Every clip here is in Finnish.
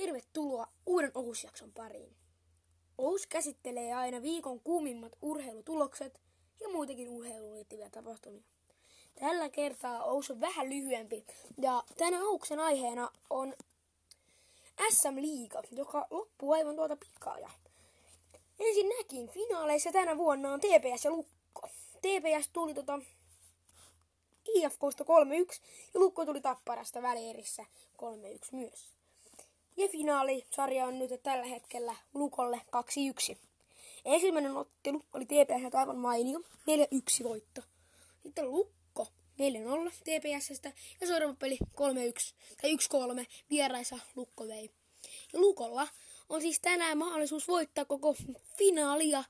Tervetuloa uuden Ohusjakson pariin. Ohus käsittelee aina viikon kuumimmat urheilutulokset ja muitakin urheiluun liittyviä tapahtumia. Tällä kertaa Ohus on vähän lyhyempi ja tänä Ohuksen aiheena on SM Liiga, joka loppuu aivan tuota pikaa. Ja ensinnäkin finaaleissa tänä vuonna on TPS ja Lukko. TPS tuli tota IFKsta 3-1 ja Lukko tuli Tapparasta välierissä 3-1 myös. Ja finaalisarja on nyt tällä hetkellä Lukolle 2-1. Ensimmäinen ottelu oli TPS aivan mainio, 4-1 voitto. Sitten Lukko 4-0 TPSstä ja seuraava peli 3-1 tai 1-3 vieraissa Lukko vei. Ja Lukolla on siis tänään mahdollisuus voittaa koko finaalia.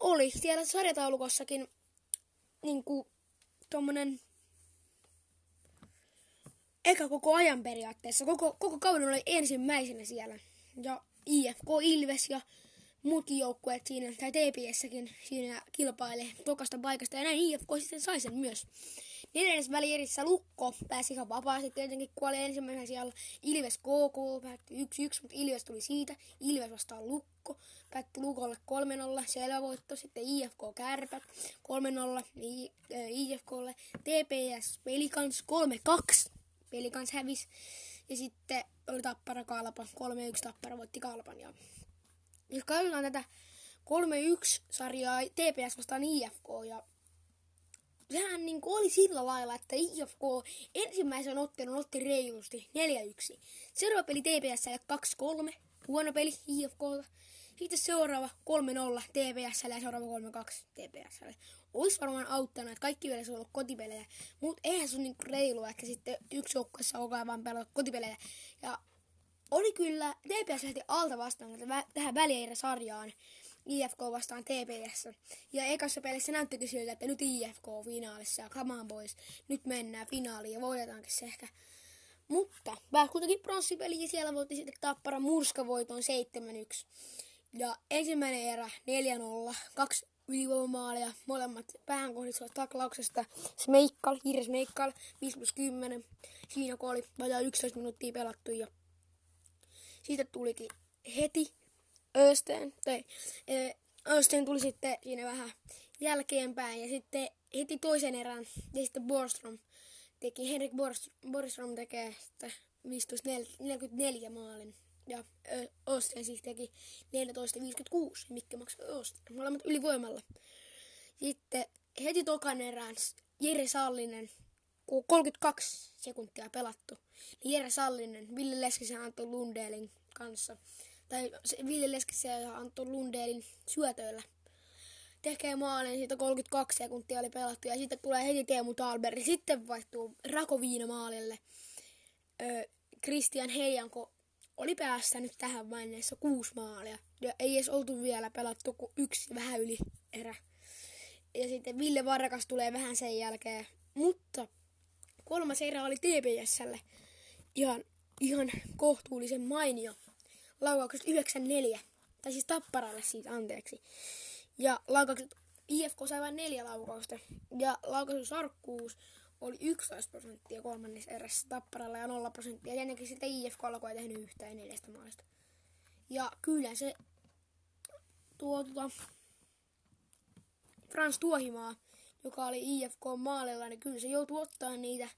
Oli siellä sarjataulukossakin niin kuin tommonen eka koko ajan periaatteessa. Koko, koko kauden oli ensimmäisenä siellä. Ja IFK Ilves ja muutkin joukkueet siinä, tai TPSsäkin siinä kilpailee tokasta paikasta. Ja näin IFK sitten sai sen myös. Neljännes välierissä Lukko pääsi ihan vapaasti tietenkin, kuoli ensimmäisenä siellä Ilves KK, päättyi 1-1, mutta Ilves tuli siitä. Ilves vastaan Lukko, päättyi Lukolle 3-0, selvä voitto. Sitten IFK Kärpät 3-0 IFKlle, TPS Pelikans 3-2, Pelikans hävisi. Ja sitten oli Tappara Kalpa, 3-1 Tappara voitti Kalpan. Ja jos katsotaan tätä 3-1 sarjaa TPS vastaan IFK ja sehän niin oli sillä lailla, että IFK ensimmäisen ottelun otti reilusti 4-1. Seuraava peli TPS 2-3, huono peli IFK. Sitten seuraava 3-0 TPS ja seuraava 3-2 TPS. Olisi varmaan auttanut, että kaikki vielä ollut kotipelejä, mutta eihän se ole niin reilua, että sitten yksi joukkueessa koko ajan vaan pelata kotipelejä. Ja oli kyllä, TPS lähti alta vastaan tähän välieirä-sarjaan. IFK vastaan TPS. Ja ekassa pelissä näyttikin siltä, että nyt IFK finaalissa ja come on boys, nyt mennään finaaliin ja voidetaankin se ehkä. Mutta pääsi kuitenkin pronssipeli ja siellä voitti sitten Tappara murskavoiton 7-1. Ja ensimmäinen erä 4-0, kaksi ylivoimaalia, molemmat päähän kohdistuvat taklauksesta. Smeikkal, Jiri Smeikkal, 5 plus 10. Siinä kun oli vajaa 11 minuuttia pelattu ja siitä tulikin heti Östeen, tai Östeen tuli sitten siinä vähän jälkeenpäin ja sitten heti toisen erän ja sitten Borström teki, Henrik Borström tekee 15-44 maalin ja Östeen siis teki 14-56, mikä maksoi Östeen, molemmat ylivoimalla. Sitten heti tokan erään Jere Sallinen, kun 32 sekuntia pelattu, niin Jere Sallinen, Ville Leskisen Antto Lundelin kanssa tai Ville Leskisen ja Antto Lundelin syötöillä tekee maalin, siitä 32 sekuntia oli pelattu ja sitten tulee heti Teemu Talberi, sitten vaihtuu Rakoviina maalille. Öö, Christian Heijanko oli päästänyt tähän vaiheessa kuusi maalia ja ei edes oltu vielä pelattu kuin yksi vähän yli erä. Ja sitten Ville Varkas tulee vähän sen jälkeen, mutta kolmas erä oli TPSlle ihan, ihan kohtuullisen mainio laukaukset 9-4. Tai siis Tapparalle siitä, anteeksi. Ja laukaukset, IFK sai vain neljä laukausta. Ja laukausarkkuus oli 11 prosenttia kolmannessa erässä Tapparalla ja 0 prosenttia. Ja ennenkin sitten IFK alkoi tehnyt yhtään neljästä maalista. Ja kyllä se tuo tuota, Frans Tuohimaa, joka oli IFK maalilla, niin kyllä se joutui ottaa niitä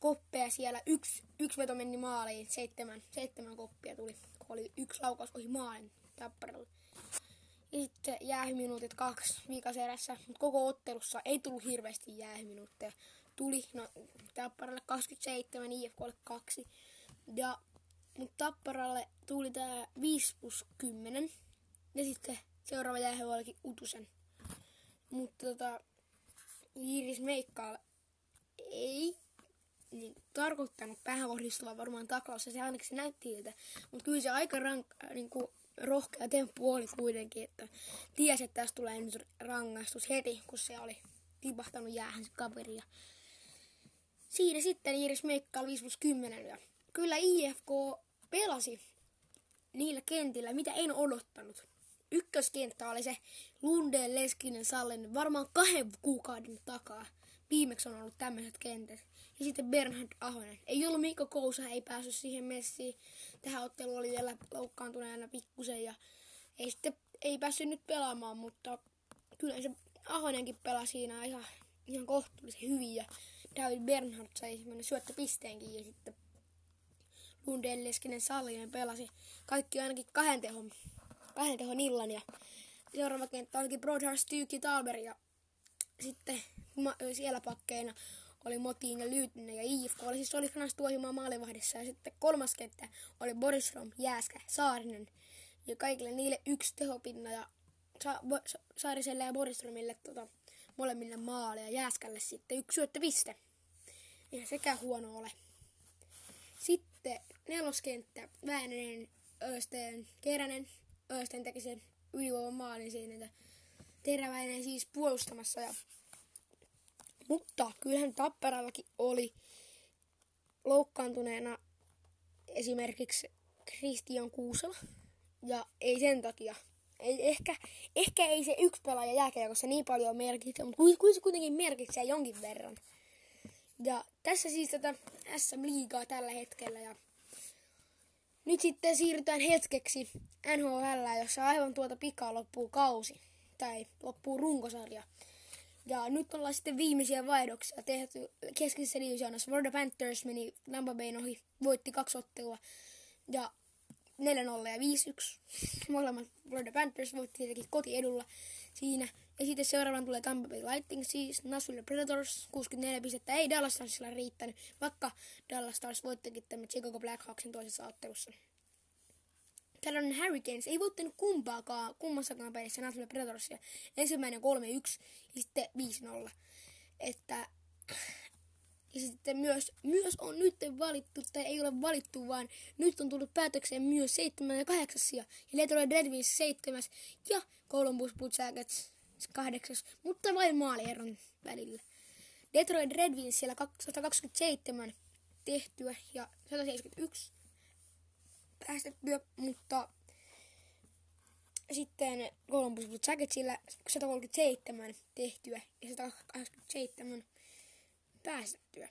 koppeja siellä. Yksi, yksi veto meni maaliin, seitsemän, seitsemän koppia tuli oli yksi laukaus ohi maalin tapparalle. Ja sitten jäähyminuutit kaksi viikaserässä, mutta koko ottelussa ei tullut hirveästi jäähyminuutteja. Tuli, no Tapparalle 27, IFKlle 2. Ja, mutta Tapparalle tuli tää 5 plus 10. Ja sitten seuraava jäähy olikin Utusen. Mutta tota, Iris Meikkaal ei niin, tarkoittanut päähän kohdistuva varmaan taklaus, ja se ainakin se näytti siltä. Mutta kyllä se aika rank, niin kuin, rohkea temppu oli kuitenkin, että tiesi, että tästä tulee nyt rangaistus heti, kun se oli tipahtanut jäähän se kaveri. Ja siinä sitten Iiris Meikkaal 5 plus 10. Ja kyllä IFK pelasi niillä kentillä, mitä en odottanut. Ykköskenttä oli se Lundeen, Leskinen, Sallinen varmaan kahden kuukauden takaa. Viimeksi on ollut tämmöiset kentät. Ja sitten Bernhard Ahonen. Ei ollut Mikko Kousa, ei päässyt siihen messiin. Tähän otteluun oli vielä loukkaantuneena pikkusen ja ei sitten ei päässyt nyt pelaamaan, mutta kyllä se Ahonenkin pelasi siinä ihan, ihan kohtuullisen hyvin ja David Bernhard sai semmoinen syöttöpisteenkin ja sitten Lundell Leskinen Sallinen pelasi kaikki ainakin kahden tehon, kahden tehon illan ja seuraava kenttä onkin Broadhurst, Tyyki, Talber ja sitten siellä pakkeina oli Motiin ja Lyytinen ja IFK oli siis oli Frans Tuohimaa maalivahdissa ja sitten kolmas kenttä oli Borisrom, Jääskä, Saarinen ja kaikille niille yksi tehopinna ja Sa- Sa- Saariselle ja Borisromille tota, molemmille maale ja Jääskälle sitten yksi syöttöviste. Eihän sekään huono ole. Sitten neloskenttä, Väänänen, Östeen, Keränen. Östeen teki sen ylivoiman maalin siinä, että Teräväinen siis puolustamassa. Ja... Mutta kyllähän Tapparallakin oli loukkaantuneena esimerkiksi Christian Kuusela. Ja ei sen takia. Ei, ehkä, ehkä ei se yksi pelaaja jääkiekossa niin paljon merkitse, mutta kuitenkin, kuitenkin merkitsee jonkin verran. Ja tässä siis tätä SM-liigaa tällä hetkellä. Ja nyt sitten siirrytään hetkeksi NHL, jossa aivan tuota pikaa loppuu kausi. Tai loppuu runkosarja. Ja nyt ollaan sitten viimeisiä vaihdoksia tehty keskisessä divisioonassa. Florida Panthers meni Tampa ohi, voitti kaksi ottelua. Ja 4-0 ja 5-1. Molemmat Florida Panthers voitti tietenkin kotiedulla siinä. Ja sitten seuraavana tulee Tampa Bay Lightning, siis Nashville Predators, 64 pistettä. Ei Dallas Starsilla riittänyt, vaikka Dallas Stars voittikin tämän Chicago Blackhawksin toisessa ottelussa. Carolina Hurricanes ei voittanut kumpaakaan, kummassakaan pelissä Nashville Predatorsia. Ensimmäinen 3-1 ja sitten 5-0. Että ja sitten myös, myös on nyt valittu, tai ei ole valittu, vaan nyt on tullut päätökseen myös 7 ja 8 sija. Ja Detroit Red Wings 7 ja Columbus Blue Jackets 8, mutta vain maalieron välillä. Detroit Red Wings siellä 127 tehtyä ja 171 päästettyä, mutta sitten Columbus Blue Jacketsillä 137 tehtyä ja 187 päästettyä.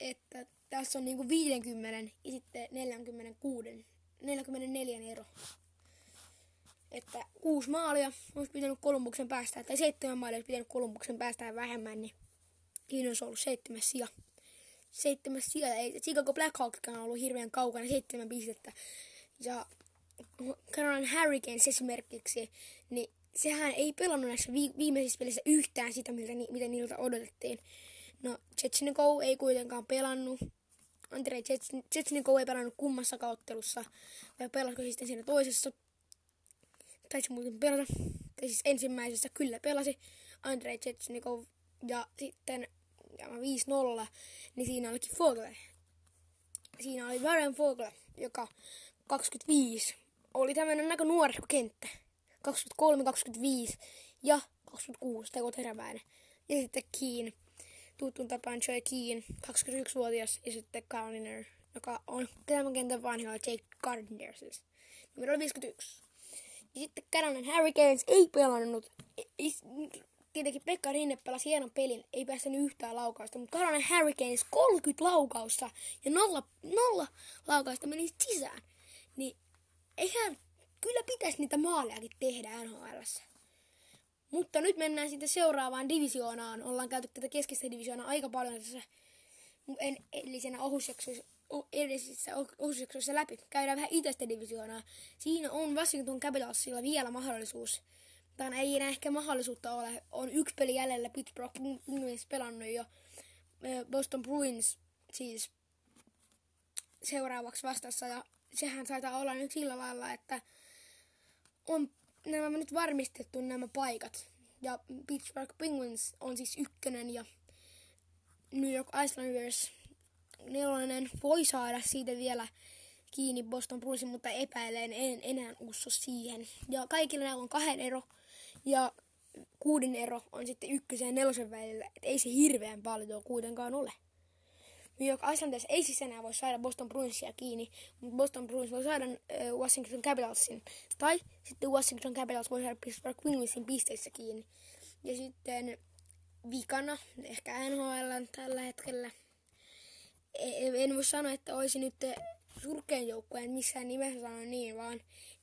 Että tässä on niinku 50 ja sitten 46, 44 ero. Että kuusi maalia olisi pitänyt Kolumbuksen päästää, tai seitsemän maalia olisi pitänyt Kolumbuksen päästää vähemmän, niin siinä olisi ollut seitsemäs sija. Seitsemäs sija, ei Chicago Blackhawkskaan ollut hirveän kaukana, seitsemän pistettä. Ja Carolina Hurricanes esimerkiksi, niin sehän ei pelannut näissä viimeisissä pelissä yhtään sitä, mitä, mitä niiltä odotettiin. No, Chechnikov ei kuitenkaan pelannut. Andrei Chechnikov ei pelannut kummassa kauttelussa. Vai pelasiko sitten siinä toisessa? Taisi muuten pelata. Tai siis ensimmäisessä kyllä pelasi Andrei Chechnikov. Ja sitten ja 5-0, niin siinä olikin Fogler. Siinä oli Warren Fogler, joka 25 oli tämmöinen aika nuori kenttä. 23, 25 ja 26 teko teräväinen. Ja sitten Keen tuttuun tapaan Joy Keen, 21-vuotias, ja sitten Gardiner, joka on kentän vanhilla Jake Gardiner siis. Numero 51. Ja sitten Carolina Hurricanes ei pelannut. Ei, tietenkin Pekka Rinne pelasi hienon pelin, ei päästänyt yhtään laukausta, mutta Carolina Hurricanes 30 laukausta ja nolla, nolla laukausta meni sisään. Niin eihän, kyllä pitäisi niitä maalejakin tehdä NHLssä. Mutta nyt mennään sitten seuraavaan divisioonaan. Ollaan käyty tätä keskistä divisioonaa aika paljon tässä edellisenä ohusjaksoissa, edellisissä ohusjaksoissa läpi. Käydään vähän itäistä divisioonaa. Siinä on Washington Capitalsilla vielä mahdollisuus. Tai ei enää ehkä mahdollisuutta ole. On yksi peli jäljellä. Pittsburgh Penguins pelannut jo. Boston Bruins siis seuraavaksi vastassa. Ja sehän taitaa olla nyt sillä lailla, että on nämä nyt varmistettu nämä paikat. Ja Pittsburgh Penguins on siis ykkönen ja New York Islanders nelonen voi saada siitä vielä kiinni Boston Bruinsin, mutta epäilen, en enää usko siihen. Ja kaikilla näillä on kahden ero ja kuuden ero on sitten ykkösen ja nelosen välillä. Et ei se hirveän paljon kuitenkaan ole. New York Islanders ei siis enää voi saada Boston Bruinsia kiinni, mutta Boston Bruins voi saada äh, Washington Capitalsin. Tai sitten Washington Capitals voi saada Pittsburgh Penguinsin pisteissä kiinni. Ja sitten vikana, ehkä NHL tällä hetkellä, en voi sanoa, että olisi nyt surkein joukkueen missään nimessä sanoa niin, vaan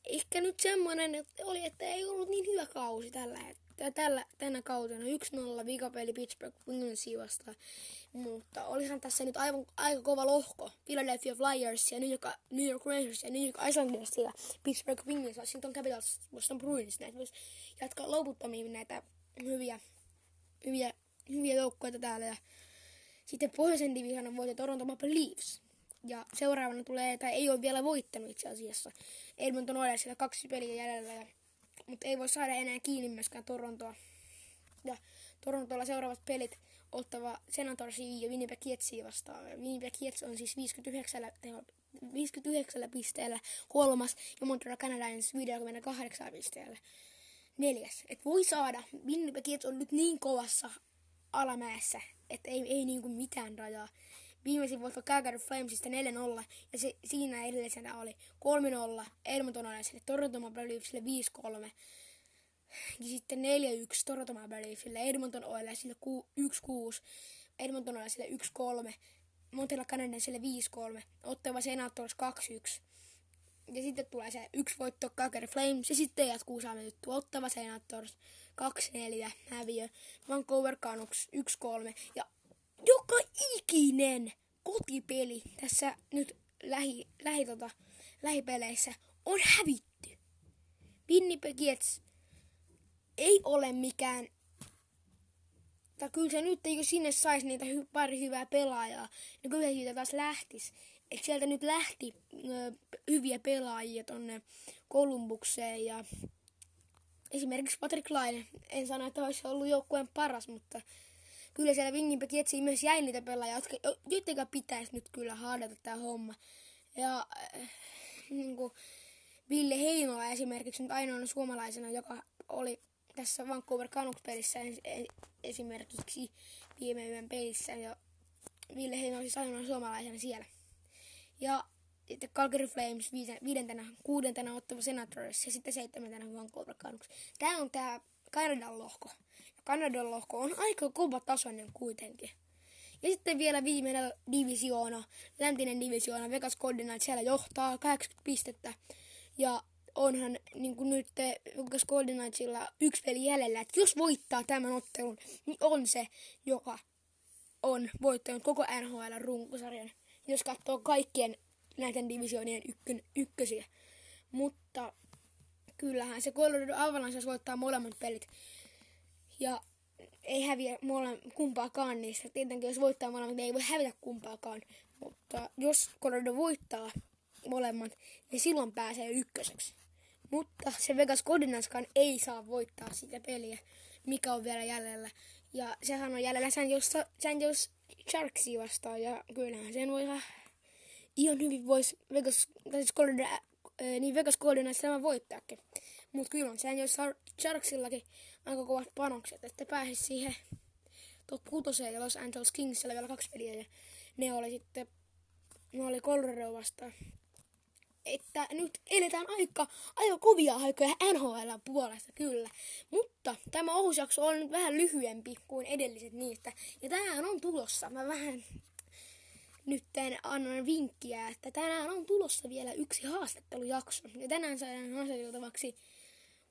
ehkä nyt semmoinen että oli, että ei ollut niin hyvä kausi tällä hetkellä. Tällä, tänä kautena 1-0 vikapeli Pittsburgh Penguinsia vastaan. Mutta olihan tässä nyt aivan, aika kova lohko. Philadelphia Flyers ja New York, New York Rangers ja New York Islanders ja Pittsburgh Penguins, Washington Capitals, Boston Bruins. Näitä voisi jatkaa loputtomiin näitä hyviä, hyviä, hyviä joukkoja täällä. Ja sitten pohjoisen divisioonan voitti Toronto Maple Leafs. Ja seuraavana tulee, tai ei ole vielä voittanut itse asiassa, Edmonton Oilersilla kaksi peliä jäljellä. Ja, mutta ei voi saada enää kiinni myöskään Torontoa. Ja Torontolla seuraavat pelit ottava Senatorsia ja Winnipeg Jetsia vastaan. Winnipeg Jets on siis 59, teho, 59 pisteellä kolmas ja Montreal Canadiens 58 pisteellä neljäs. Et voi saada, Winnipeg Jets on nyt niin kovassa alamäessä, että ei, ei niinku mitään rajaa. Viimeisin voitto Calgary Flamesista 4-0 ja se, siinä edellisenä oli 3-0 Edmonton Oilersille, Toronto Maple Leafsille 5-3 ja sitten 4-1 Toronto Maple Leafsille, Edmonton Oilersille 1-6, Edmonton Oilersille 1-3, Montreal Canadiensille 5-3, Ottawa Senators 2-1. Ja sitten tulee se yksi voitto Calgary Flames ja sitten jatkuu saama juttu. Ottava Senators 2-4 häviö, Vancouver Canucks 1-3 ja joka ikinen kotipeli tässä nyt lähi, lähi, tota, lähipeleissä on hävitty. Winnipeg Jets ei ole mikään tai kyllä se nyt, eikö sinne saisi niitä hy- pari hyvää pelaajaa, niin kyllä siitä taas lähtisi. Et sieltä nyt lähti ö, hyviä pelaajia tonne Kolumbukseen ja esimerkiksi Patrick Laine. En sano, että olisi ollut joukkueen paras, mutta kyllä siellä Winnipeg Jetsiin myös jäi pelaajia, jotka, jotka pitäisi nyt kyllä haadata tämä homma. Ja äh, niin kuin Ville Heinola esimerkiksi nyt ainoana suomalaisena, joka oli tässä Vancouver Canucks-pelissä esimerkiksi viime yön pelissä. Ja Ville Heinola siis ainoana suomalaisena siellä. Ja sitten Calgary Flames viidentenä, kuudentena ottava Senators ja sitten seitsemäntenä Vancouver Canucks. Tämä on tämä Kanadan lohko. Kanadan lohko on aika kova tasoinen kuitenkin. Ja sitten vielä viimeinen divisioona, läntinen divisioona, Vegas Golden Knights siellä johtaa 80 pistettä. Ja onhan niin kuin nyt Vegas Golden Knightsilla yksi peli jäljellä, että jos voittaa tämän ottelun, niin on se, joka on voittanut koko NHL runkosarjan. Jos katsoo kaikkien näiden divisioonien ykkön, ykkösiä. Mutta kyllähän se Colorado Avalanche voittaa molemmat pelit. Ja ei häviä mole, kumpaakaan niistä. Tietenkin jos voittaa molemmat, niin ei voi hävitä kumpaakaan. Mutta jos Colorado voittaa molemmat, niin silloin pääsee ykköseksi. Mutta se Vegas Cardinalskaan ei saa voittaa sitä peliä, mikä on vielä jäljellä. Ja sehän on jäljellä San Jose, San Jose Sharksia vastaan. Ja kyllähän sen voi ihan, ihan hyvin voisi Vegas, siis Golden, äh, niin Vegas Knights tämän voittaakin. Mutta kyllä on San Jose Sharksillakin aika kovat panokset, että pääsisi siihen top 6 ja Los Angeles Kingsillä vielä kaksi peliä. Ja ne oli sitten, ne oli Colorado vastaan että nyt eletään aika, aika kovia aikoja NHL puolesta kyllä. Mutta tämä ohusjakso on nyt vähän lyhyempi kuin edelliset niistä. Ja tänään on tulossa. Mä vähän nyt annan vinkkiä, että tänään on tulossa vielä yksi haastattelujakso. Ja tänään saadaan haastateltavaksi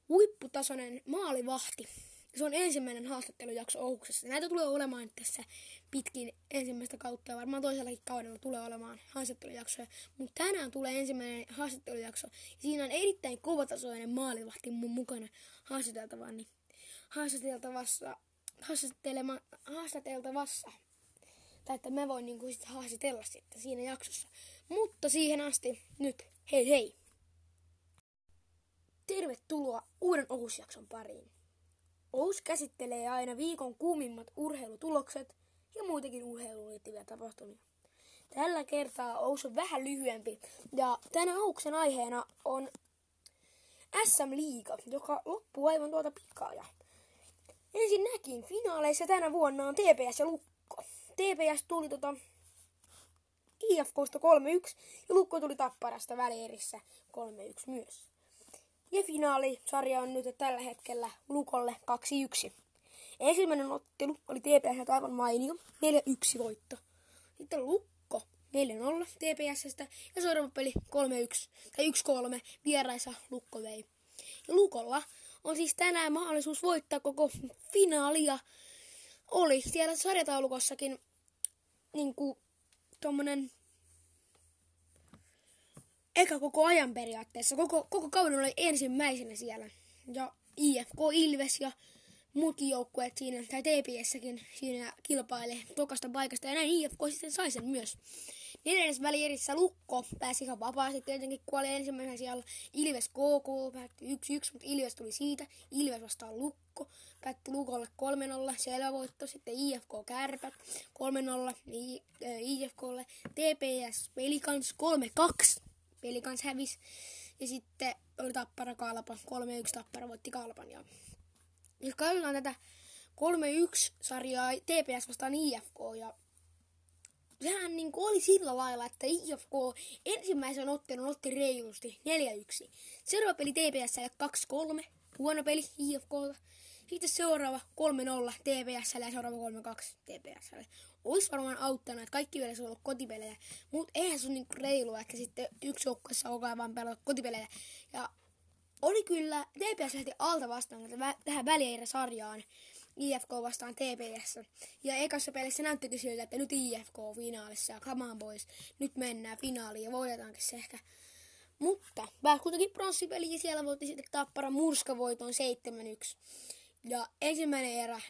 huipputasoinen maalivahti. Se on ensimmäinen haastattelujakso Ouksessa. Näitä tulee olemaan tässä pitkin ensimmäistä kautta ja varmaan toisellakin kaudella tulee olemaan haastattelujaksoja. Mutta tänään tulee ensimmäinen haastattelujakso. Ja siinä on erittäin kovatasoinen maalivahti mun mukana haastateltavani. Haastateltavassa, haastattelema, haastateltavassa. Tai että mä voin niinku sit haastatella sitten siinä jaksossa. Mutta siihen asti nyt hei hei! Tervetuloa uuden Ohusjakson pariin. Ohus käsittelee aina viikon kuumimmat urheilutulokset ja muitakin urheiluun liittyviä tapahtumia. Tällä kertaa Ous on vähän lyhyempi ja tänä Ouksen aiheena on SM Liiga, joka loppuu aivan tuota pikaa. Ensinnäkin finaaleissa tänä vuonna on TPS ja Lukko. TPS tuli tota IFKsta 3-1 ja Lukko tuli Tapparasta välierissä 3-1 myös. Ja finaalisarja on nyt tällä hetkellä Lukolle 2-1. Ensimmäinen ottelu oli TPS aivan mainio, 4-1 voitto. Sitten Lukko 4-0 TPSstä ja seuraava peli 3-1 tai 1-3 vieraissa Lukko vei. Ja Lukolla on siis tänään mahdollisuus voittaa koko finaalia. Oli siellä sarjataulukossakin niin kuin tommonen eka koko ajan periaatteessa. Koko, koko kauden oli ensimmäisenä siellä. Ja IFK Ilves ja muutkin joukkueet siinä, tai TPSsäkin siinä kilpailee tokasta paikasta. Ja näin IFK sitten sai sen myös. Neljännes välierissä Lukko pääsi ihan vapaasti tietenkin, kuoli ensimmäisenä siellä Ilves KK, päätti 1-1, mutta Ilves tuli siitä. Ilves vastaan Lukko, päätti Lukolle 3-0, selvä voitto. Sitten IFK Kärpät 3-0 IFKlle. TPS Pelikans 3-2, Pelikans hävisi. Ja sitten oli Tappara Kalpa, 3-1 Tappara voitti Kalpan. Ja jos katsotaan tätä 3-1 sarjaa TPS vastaan IFK ja sehän niin oli sillä lailla, että IFK ensimmäisen ottelun otti reilusti 4-1. Seuraava peli TPSlle 2-3, huono peli IFKlta. Sitten seuraava 3-0 TPSlle ja seuraava 3-2 TPSlle. Olisi varmaan auttanut, että kaikki vielä ollut kotipelejä, mutta eihän se ole niin reilua, että sitten yksi joukkueessa on vaan pelata kotipelejä. Ja oli kyllä, TPS lähti alta vastaan tähän välierä-sarjaan. IFK vastaan TPS. Ja ekassa pelissä näyttikin siltä, että nyt IFK on finaalissa ja come on boys, nyt mennään finaaliin ja voitetaankin se ehkä. Mutta kuitenkin pronssipeli ja siellä voitti sitten Tappara murskavoiton 7-1. Ja ensimmäinen erä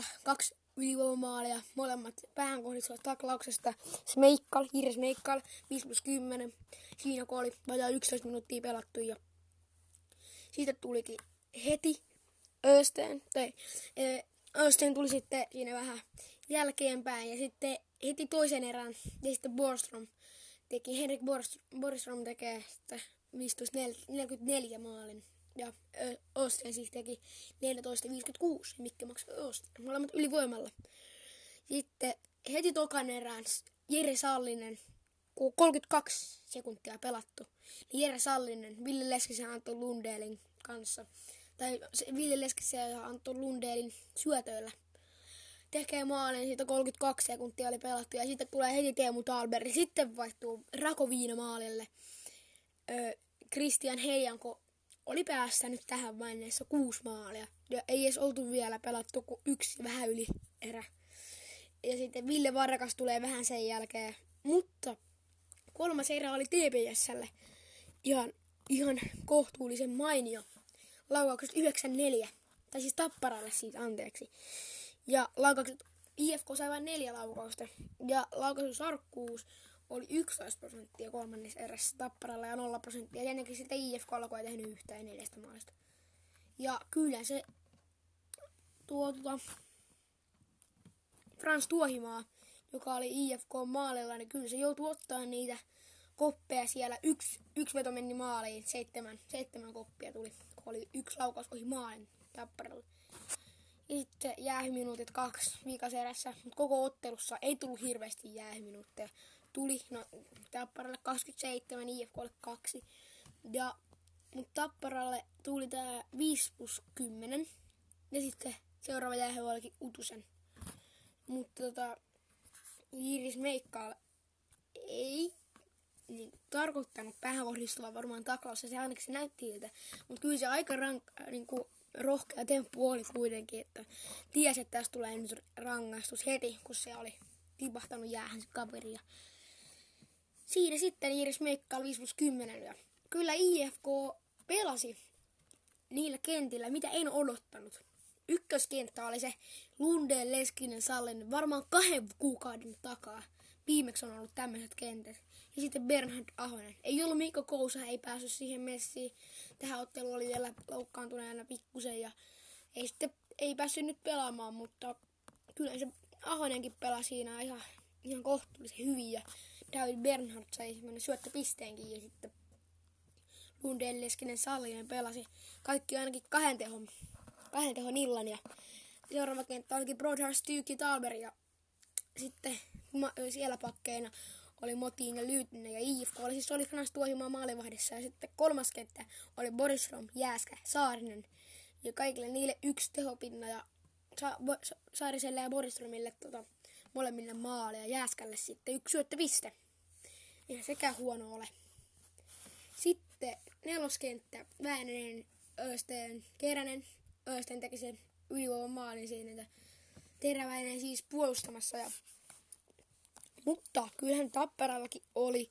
4-0, kaksi ylivoimaalia, molemmat päähän kohdistuvat taklauksesta. Smeikkal, Jiri Smeikkal, 5 plus 10. Siinä kun oli vajaa 11 minuuttia pelattu ja siitä tulikin heti Östen, tai Östen tuli sitten siinä vähän jälkeenpäin ja sitten heti toisen erän ja sitten Borström teki, Henrik Borström tekee sitten 15-44 maalin ja Östen siis teki 14-56 Mikke maksoi Östen, molemmat ylivoimalla. Sitten heti tokan erään Jere Sallinen, kun 32 sekuntia pelattu, niin Jere Sallinen, Ville Leskisen Antto Lundelin kanssa tai Ville Leskisen ja Antto Lundelin syötöillä tekee maalin, siitä 32 sekuntia oli pelattu ja sitten tulee heti Teemu Talberi, sitten vaihtuu Rakoviina maalille. Christian Heijanko oli päästänyt tähän vaiheessa kuusi maalia ja ei edes oltu vielä pelattu kuin yksi vähän yli erä. Ja sitten Ville Varkas tulee vähän sen jälkeen, mutta kolmas erä oli TPSlle ihan, ihan kohtuullisen mainio laukaukset 9-4. Tai siis Tapparalle siitä, anteeksi. Ja laukaukset, IFK sai vain neljä laukausta. Ja laukausarkkuus oli 11 prosenttia kolmannessa erässä Tapparalla ja 0 prosenttia. Ja ennenkin sitten IFK alkoi ei tehnyt yhtään neljästä maalista. Ja kyllä se tuo tuota, Frans Tuohimaa, joka oli IFK maalilla, niin kyllä se joutui ottaa niitä koppeja siellä. Yksi, yksi veto meni maaliin, seitsemän, seitsemän koppia tuli oli yksi laukaus ohi maalin Tapparalle. Sitten jäähyminuutit kaksi viikaserässä, mutta koko ottelussa ei tullut hirveästi jäähyminuutteja. Tuli no, Tapparalle 27, IFKlle 2. Ja, mutta Tapparalle tuli tää 5 plus 10. Ja sitten seuraava jäähy olikin Utusen. Mutta tota, Iris Meikkaal ei niin, tarkoittanut päähän kohdistuva varmaan taklaus, ja se ainakin se näytti siltä. Mutta kyllä se aika rank, niin kuin, rohkea temppu oli kuitenkin, että tiesi, että tästä tulee nyt rangaistus heti, kun se oli tipahtanut jäähän se kaveri. Ja siinä sitten Iris Meikka 5 plus 10. Ja kyllä IFK pelasi niillä kentillä, mitä en odottanut. Ykköskenttä oli se Lundeen, Leskinen, Sallinen varmaan kahden kuukauden takaa. Viimeksi on ollut tämmöiset kentät. Ja sitten Bernhard Ahonen. Ei ollut Mikko Kousa, ei päässyt siihen messiin. Tähän otteluun oli vielä loukkaantuneena pikkusen ja ei sitten ei päässyt nyt pelaamaan, mutta kyllä se Ahonenkin pelasi siinä ihan, ihan kohtuullisen hyvin ja David Bernhard sai semmoinen syöttöpisteenkin ja sitten Lundell Leskinen Sallinen pelasi kaikki ainakin kahden tehon, kahden tehon illan ja seuraava kenttä onkin Broadhurst, Tyyki, Talber ja sitten siellä pakkeina oli Motiin ja Lyytinen ja IFK oli siis oli Frans Tuohimaa maalivahdissa. Ja sitten kolmas kenttä oli Borisrom, Jääskä, Saarinen. Ja kaikille niille yksi tehopinna ja Sa- Bo- Saariselle ja Borisromille tota, molemmille maaleja. Jääskälle sitten yksi syöttö piste. Eihän sekään huono ole. Sitten neloskenttä, Väänänen, Östeen, Keränen. Östeen teki sen ylivoiman maalin siinä, että Teräväinen siis puolustamassa. Ja... Mutta kyllähän Tapparallakin oli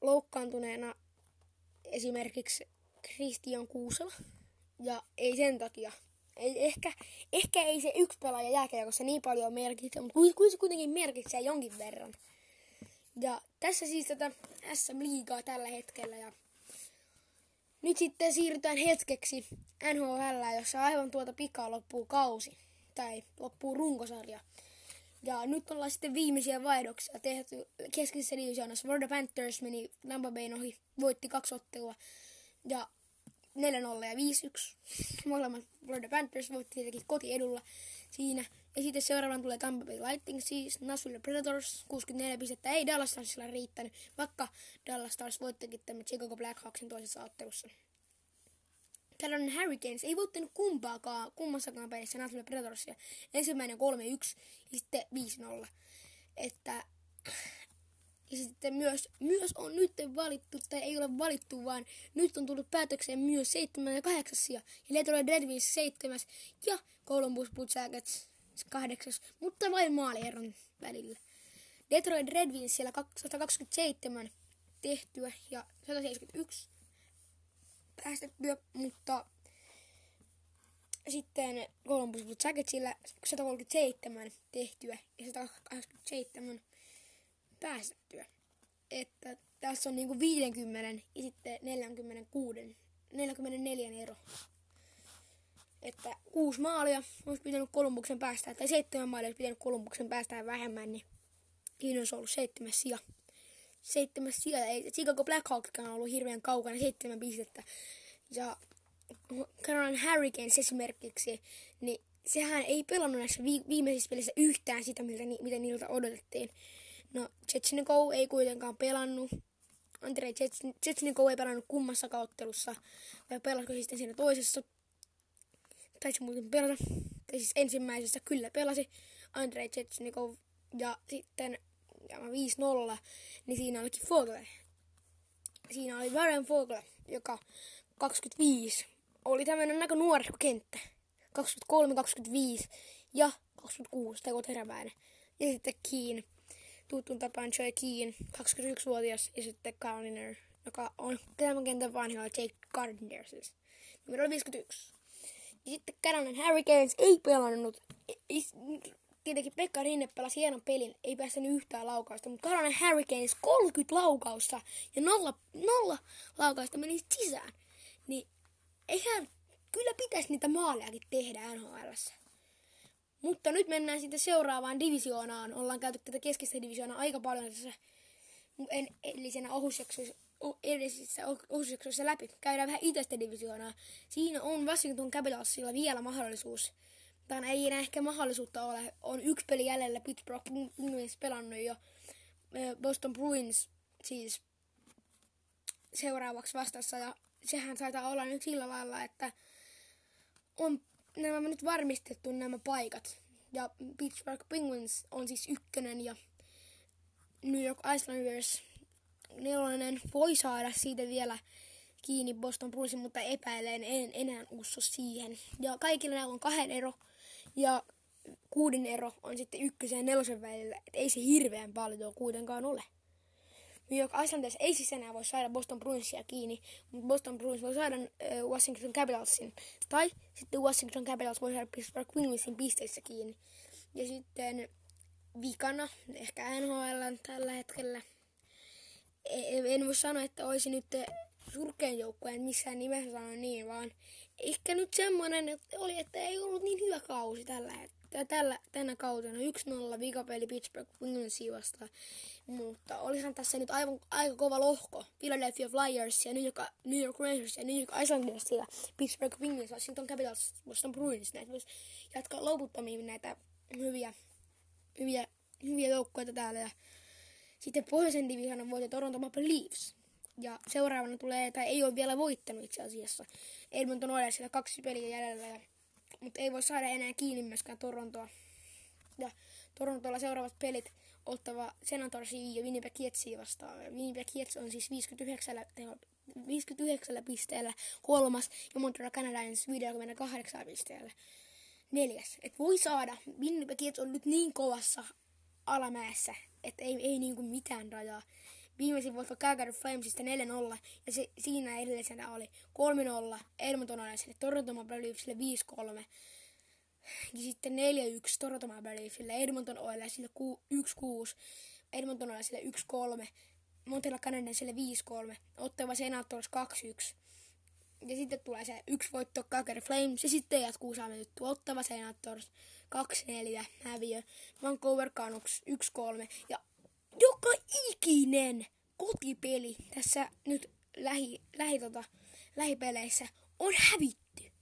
loukkaantuneena esimerkiksi Kristian Kuusela. Ja ei sen takia. Ei, ehkä, ehkä ei se yksi pelaaja jääkiekossa niin paljon merkitse, mutta se kuitenkin merkitsee jonkin verran. Ja tässä siis tätä SM-liigaa tällä hetkellä. Ja nyt sitten siirrytään hetkeksi NHL, jossa aivan tuota pikaa loppuu kausi. Tai loppuu runkosarja. Ja nyt ollaan sitten viimeisiä vaihdoksia tehty keskisessä divisioonassa. Florida Panthers meni Tampa Bayn ohi, voitti kaksi ottelua. Ja 4-0 ja 5-1. Molemmat Florida Panthers voitti tietenkin kotiedulla siinä. Ja sitten seuraavana tulee Tampa Bay Lightning, siis Nashville Predators, 64 pistettä. Ei Dallas Starsilla riittänyt, vaikka Dallas Stars voittikin tämän Chicago Blackhawksin toisessa ottelussa. Tällainen Hurricanes ei voittanut kumpaakaan, kummassakaan pelissä Nashville Predatorsia. Ensimmäinen 3-1 ja sitten 5-0. Että ja sitten myös, myös on nyt valittu, tai ei ole valittu, vaan nyt on tullut päätökseen myös 7 ja 8 sija. Ja Detroit Red Wings 7 ja Columbus Blue Jackets 8, mutta vain maalieron välillä. Detroit Red Wings siellä 127 tehtyä ja 171 päästettyä, mutta sitten Columbus Blue Jacketsillä 137 tehtyä ja 187 päästettyä. Että tässä on niinku 50 ja sitten 46, 44 ero. Että kuusi maalia olisi pitänyt Kolumbuksen päästää, tai seitsemän maalia olisi pitänyt Kolumbuksen päästää vähemmän, niin siinä olisi ollut seitsemäs sija. Seitsemäs ei Chicago Blackhawkskaan ollut hirveän kaukana, seitsemän pistettä. Ja Carolina Hurricanes esimerkiksi, niin sehän ei pelannut näissä viimeisissä pelissä yhtään sitä, mitä, ni- mitä niiltä odotettiin. No, Chechnikov ei kuitenkaan pelannut. Andrei Chechnikov ei pelannut kummassa kauttelussa, vai pelasiko sitten siinä toisessa. Taisi muuten pelata. Tai siis ensimmäisessä kyllä pelasi Andrei Chechnikov. Ja sitten ja 5-0, niin siinä olikin Fogler. Siinä oli Warren Fogler, joka 25 oli tämmöinen aika nuorehko kenttä. 23-25 ja 26 teko teräväinen. Ja sitten Keen, tuttuun tapaan Joy Keen, 21-vuotias, ja sitten Gardiner, joka on tämän kentän vanhilla Jake Gardiner siis. Numero 51. Ja sitten Carolina Hurricanes ei pelannut. Ei, tietenkin Pekka Rinne pelasi hienon pelin, ei päästänyt yhtään laukausta, mutta Carolina Hurricanes 30 laukausta ja nolla, nolla laukausta meni sisään. Niin eihän, kyllä pitäisi niitä maalejakin tehdä NHLssä. Mutta nyt mennään sitten seuraavaan divisioonaan. Ollaan käyty tätä keskistä divisioonaa aika paljon tässä edellisenä ohusjaksoissa, edellisissä ohusjaksoissa läpi. Käydään vähän itäistä divisioonaa. Siinä on Washington Capitalsilla vielä mahdollisuus. Tai ei enää ehkä mahdollisuutta ole. On yksi peli jäljellä. Pittsburgh Penguins pelannut jo. Boston Bruins siis seuraavaksi vastassa. Ja sehän taitaa olla nyt sillä lailla, että on nämä nyt varmistettu nämä paikat. Ja Pittsburgh Penguins on siis ykkönen ja New York Islanders nelonen voi saada siitä vielä kiinni Boston Bruinsin, mutta epäilen, en enää usko siihen. Ja kaikilla näillä on kahden ero ja kuuden ero on sitten ykkösen ja nelosen välillä. Et ei se hirveän paljon kuitenkaan ole. New York Islanders ei siis enää voi saada Boston Bruinsia kiinni, mutta Boston Bruins voi saada äh, Washington Capitalsin. Tai sitten Washington Capitals voi saada Pittsburgh Penguinsin pisteissä kiinni. Ja sitten vikana, ehkä NHL tällä hetkellä. E, en voi sanoa, että olisi nyt surkein joukkue, en missään nimessä sano niin, vaan ehkä nyt semmoinen että oli, että ei ollut niin hyvä kausi tällä tällä, tänä kautena 1-0 vikapeli Pittsburgh Penguinsia vastaan. Mutta olihan tässä nyt aivan, aika kova lohko. Philadelphia Flyers ja New York, New York Rangers ja New York Islanders ja Pittsburgh Penguins, Washington Capitals, Boston Bruins. Näitä voisi jatkaa loputtomiin näitä hyviä, hyviä, hyviä joukkoja täällä. Ja sitten pohjoisen divisioonan voitti Toronto Maple Leafs. Ja seuraavana tulee, tai ei ole vielä voittanut itse asiassa. Edmonton Oilers siellä kaksi peliä jäljellä ja mutta ei voi saada enää kiinni myöskään Torontoa. Ja Torontolla seuraavat pelit ottava Senatorsia ja Winnipeg Jetsia vastaan. Winnipeg Jets on siis 59, 59 pisteellä kolmas ja Montreal Canadiens 58 pisteellä neljäs. Et voi saada, Winnipeg Jets on nyt niin kovassa alamäessä, että ei, ei niinku mitään rajaa. Viimeisin voitto Calgary Flamesista 4-0 ja se, siinä edellisenä oli 3-0 Edmonton Oilersille, Toronto Maple Leafsille 5-3 ja sitten 4-1 Toronto Maple Leafsille, Edmonton Oilersille 1-6, Edmonton Oilersille 1-3, Montreal Canadiensille 5-3, Ottava Senators 2-1. Ja sitten tulee se yksi voitto Calgary Flames ja sitten jatkuu sama juttu. Ottava Senators 2-4 häviö, Vancouver Canucks 1-3 ja joka ikinen kotipeli tässä nyt lähi, lähi, tota, lähipeleissä on hävitty.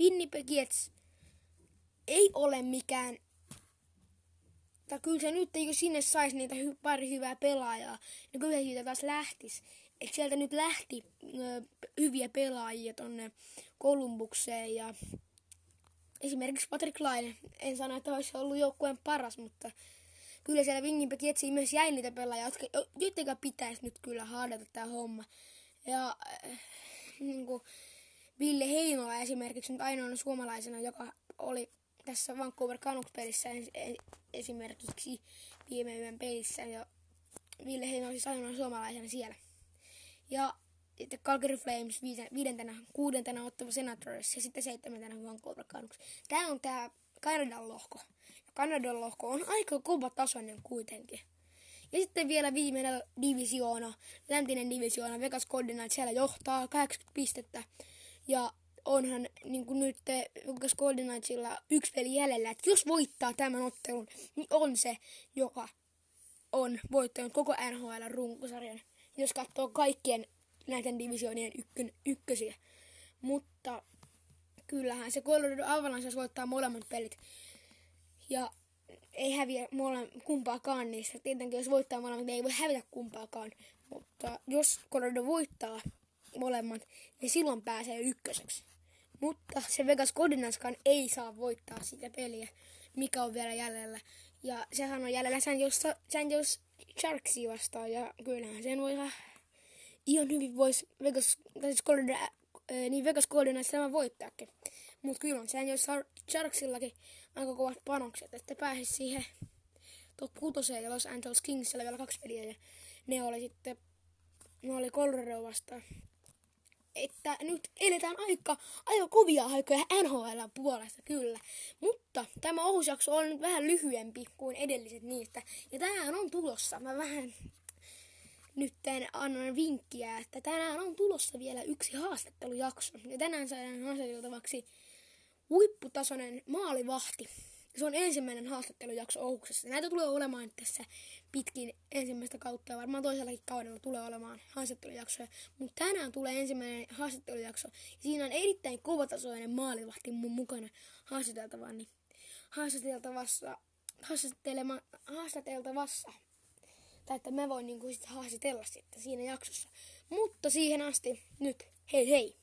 Winnipeg Jets ei ole mikään tai kyllä se nyt, jos sinne saisi niitä hy- pari hyvää pelaajaa, niin kyllä siitä taas lähtisi. Et sieltä nyt lähti ö, hyviä pelaajia tonne Kolumbukseen ja esimerkiksi Patrick Laine. En sano, että olisi ollut joukkueen paras, mutta kyllä siellä Winnipeg Jetsiin myös jäi niitä pelaajia, jotka, jotka pitäisi nyt kyllä haadata tämä homma. Ja äh, niin kuin Ville Heinola esimerkiksi nyt ainoana suomalaisena, joka oli tässä Vancouver Canucks-pelissä esimerkiksi viime yön pelissä. Ja Ville Heinola siis ainoana suomalaisena siellä. Ja sitten Calgary Flames viidentenä, kuudentena ottava Senators ja sitten seitsemäntenä Vancouver Canucks. Tämä on tämä Kanadan lohko. Kanadan lohko on aika kova tasoinen kuitenkin. Ja sitten vielä viimeinen divisioona, läntinen divisioona, Vegas Golden Knights siellä johtaa 80 pistettä. Ja onhan niin kuin nyt Vegas Golden Knightsilla yksi peli jäljellä, että jos voittaa tämän ottelun, niin on se, joka on voittanut koko NHL runkosarjan. Jos katsoo kaikkien näiden divisioonien ykkön, ykkösiä. Mutta kyllähän se Colorado Avalanche voittaa molemmat pelit. Ja ei häviä mole, kumpaakaan niistä. Tietenkin jos voittaa molemmat, niin ei voi hävitä kumpaakaan. Mutta jos Colorado voittaa molemmat, niin silloin pääsee ykköseksi. Mutta se Vegas Goldenaskaan ei saa voittaa sitä peliä, mikä on vielä jäljellä. Ja sehän on jäljellä San Jose, San Jose Sharksia vastaan. Ja kyllähän sen voi ihan, ihan hyvin voisi Vegas, tai siis äh, niin Vegas Golden tämä voittaakin. Mutta kyllä on San Jose Sharksillakin aika kovat panokset, että pääsisi siihen top 6 ja Los Angeles Kingsillä vielä kaksi peliä. Ja ne oli sitten, ne oli Colorado vastaan että nyt eletään aika, aika kovia aikoja NHL puolesta, kyllä. Mutta tämä ohusjakso on nyt vähän lyhyempi kuin edelliset niistä. Ja tänään on tulossa. Mä vähän nyt annan vinkkiä, että tänään on tulossa vielä yksi haastattelujakso. Ja tänään saadaan haastateltavaksi huipputasoinen maalivahti. Se on ensimmäinen haastattelujakso Ouksessa. Näitä tulee olemaan tässä pitkin ensimmäistä kautta ja varmaan toisellakin kaudella tulee olemaan haastattelujaksoja. Mutta tänään tulee ensimmäinen haastattelujakso. Ja siinä on erittäin kovatasoinen maalivahti mun mukana haastateltavana. Niin haastateltavassa, haastattelema, haastateltavassa. Tai että mä voin niinku sit haastatella sitten siinä jaksossa. Mutta siihen asti nyt hei hei!